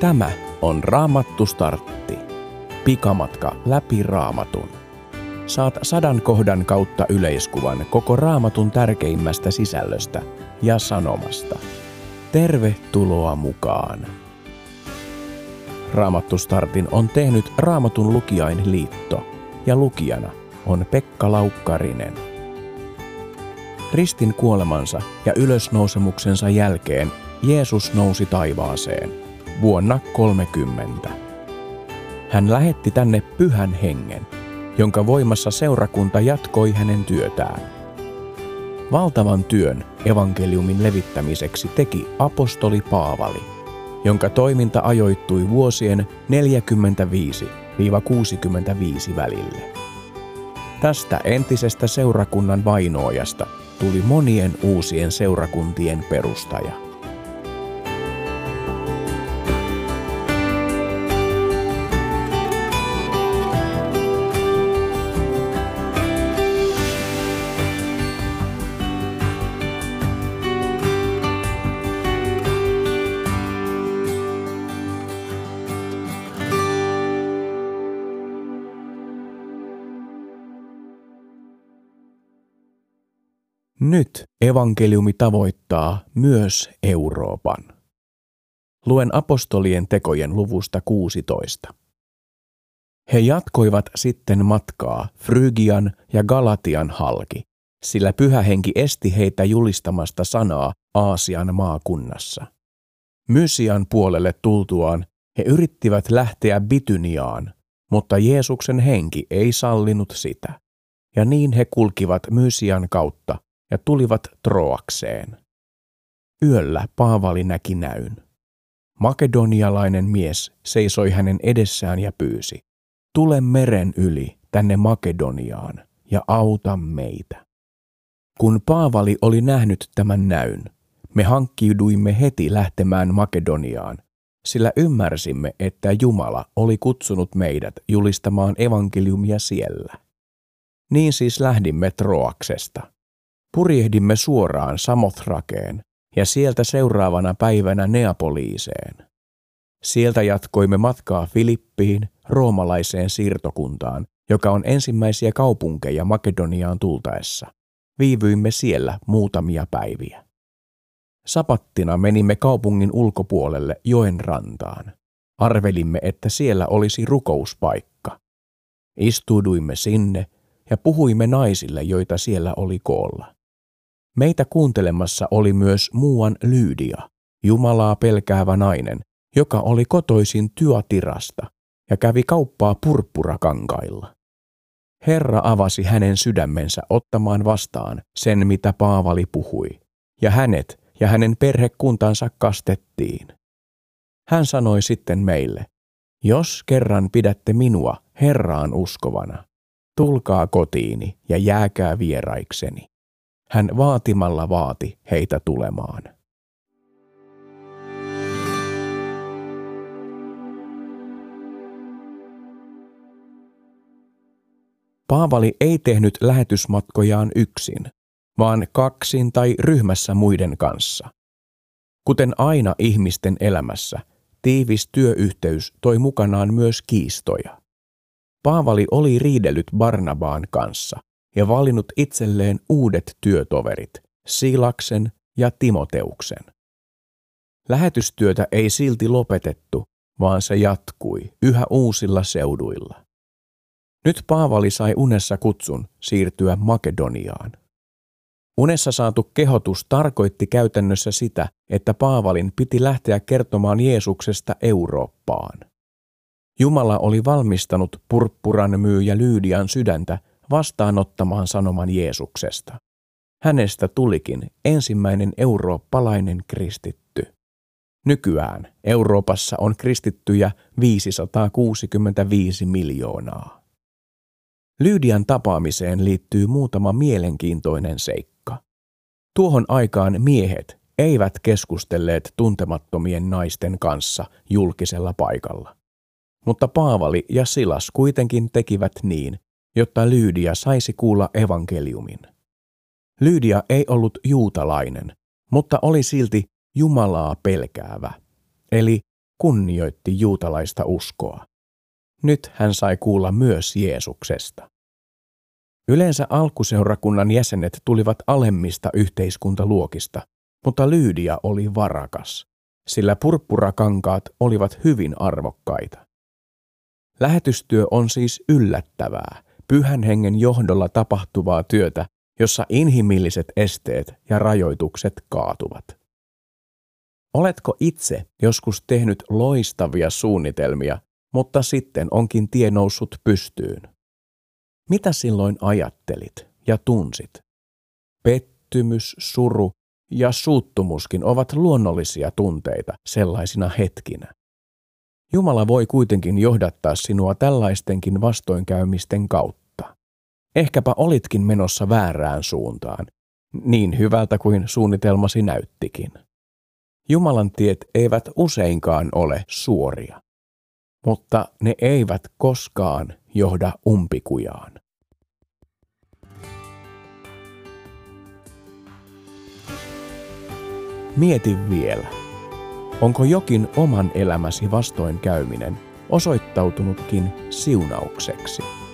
Tämä on Raamattu Startti. Pikamatka läpi Raamatun. Saat sadan kohdan kautta yleiskuvan koko Raamatun tärkeimmästä sisällöstä ja sanomasta. Tervetuloa mukaan! Raamattu Startin on tehnyt Raamatun lukijain liitto ja lukijana on Pekka Laukkarinen. Ristin kuolemansa ja ylösnousemuksensa jälkeen Jeesus nousi taivaaseen vuonna 30. Hän lähetti tänne pyhän hengen, jonka voimassa seurakunta jatkoi hänen työtään. Valtavan työn evankeliumin levittämiseksi teki apostoli Paavali, jonka toiminta ajoittui vuosien 45-65 välille. Tästä entisestä seurakunnan vainoojasta tuli monien uusien seurakuntien perustaja. Nyt evankeliumi tavoittaa myös Euroopan. Luen apostolien tekojen luvusta 16. He jatkoivat sitten matkaa Frygian ja Galatian halki, sillä pyhä henki esti heitä julistamasta sanaa Aasian maakunnassa. Mysian puolelle tultuaan he yrittivät lähteä Bityniaan, mutta Jeesuksen henki ei sallinut sitä, ja niin he kulkivat Mysian kautta ja tulivat Troakseen. Yöllä Paavali näki näyn. Makedonialainen mies seisoi hänen edessään ja pyysi, tule meren yli tänne Makedoniaan ja auta meitä. Kun Paavali oli nähnyt tämän näyn, me hankkiuduimme heti lähtemään Makedoniaan, sillä ymmärsimme, että Jumala oli kutsunut meidät julistamaan evankeliumia siellä. Niin siis lähdimme Troaksesta – Purjehdimme suoraan Samothrakeen ja sieltä seuraavana päivänä Neapoliiseen. Sieltä jatkoimme matkaa Filippiin, roomalaiseen siirtokuntaan, joka on ensimmäisiä kaupunkeja Makedoniaan tultaessa. Viivyimme siellä muutamia päiviä. Sapattina menimme kaupungin ulkopuolelle joen rantaan. Arvelimme, että siellä olisi rukouspaikka. Istuuduimme sinne ja puhuimme naisille, joita siellä oli koolla. Meitä kuuntelemassa oli myös muuan Lyydia, Jumalaa pelkäävä nainen, joka oli kotoisin Tyatirasta ja kävi kauppaa purppurakankailla. Herra avasi hänen sydämensä ottamaan vastaan sen, mitä Paavali puhui, ja hänet ja hänen perhekuntansa kastettiin. Hän sanoi sitten meille, jos kerran pidätte minua Herraan uskovana, tulkaa kotiini ja jääkää vieraikseni. Hän vaatimalla vaati heitä tulemaan. Paavali ei tehnyt lähetysmatkojaan yksin, vaan kaksin tai ryhmässä muiden kanssa. Kuten aina ihmisten elämässä, tiivis työyhteys toi mukanaan myös kiistoja. Paavali oli riidellyt Barnabaan kanssa, ja valinnut itselleen uudet työtoverit, Silaksen ja Timoteuksen. Lähetystyötä ei silti lopetettu, vaan se jatkui yhä uusilla seuduilla. Nyt Paavali sai unessa kutsun siirtyä Makedoniaan. Unessa saatu kehotus tarkoitti käytännössä sitä, että Paavalin piti lähteä kertomaan Jeesuksesta Eurooppaan. Jumala oli valmistanut purppuran myyjä Lyydian sydäntä vastaanottamaan sanoman Jeesuksesta. Hänestä tulikin ensimmäinen eurooppalainen kristitty. Nykyään Euroopassa on kristittyjä 565 miljoonaa. Lyydian tapaamiseen liittyy muutama mielenkiintoinen seikka. Tuohon aikaan miehet eivät keskustelleet tuntemattomien naisten kanssa julkisella paikalla. Mutta Paavali ja Silas kuitenkin tekivät niin, jotta Lyydia saisi kuulla evankeliumin. Lyydia ei ollut juutalainen, mutta oli silti Jumalaa pelkäävä, eli kunnioitti juutalaista uskoa. Nyt hän sai kuulla myös Jeesuksesta. Yleensä alkuseurakunnan jäsenet tulivat alemmista yhteiskuntaluokista, mutta Lyydia oli varakas, sillä purppurakankaat olivat hyvin arvokkaita. Lähetystyö on siis yllättävää, pyhän hengen johdolla tapahtuvaa työtä, jossa inhimilliset esteet ja rajoitukset kaatuvat. Oletko itse joskus tehnyt loistavia suunnitelmia, mutta sitten onkin tie noussut pystyyn? Mitä silloin ajattelit ja tunsit? Pettymys, suru ja suuttumuskin ovat luonnollisia tunteita sellaisina hetkinä. Jumala voi kuitenkin johdattaa sinua tällaistenkin vastoinkäymisten kautta. Ehkäpä olitkin menossa väärään suuntaan, niin hyvältä kuin suunnitelmasi näyttikin. Jumalan tiet eivät useinkaan ole suoria, mutta ne eivät koskaan johda umpikujaan. Mieti vielä, onko jokin oman elämäsi vastoinkäyminen osoittautunutkin siunaukseksi?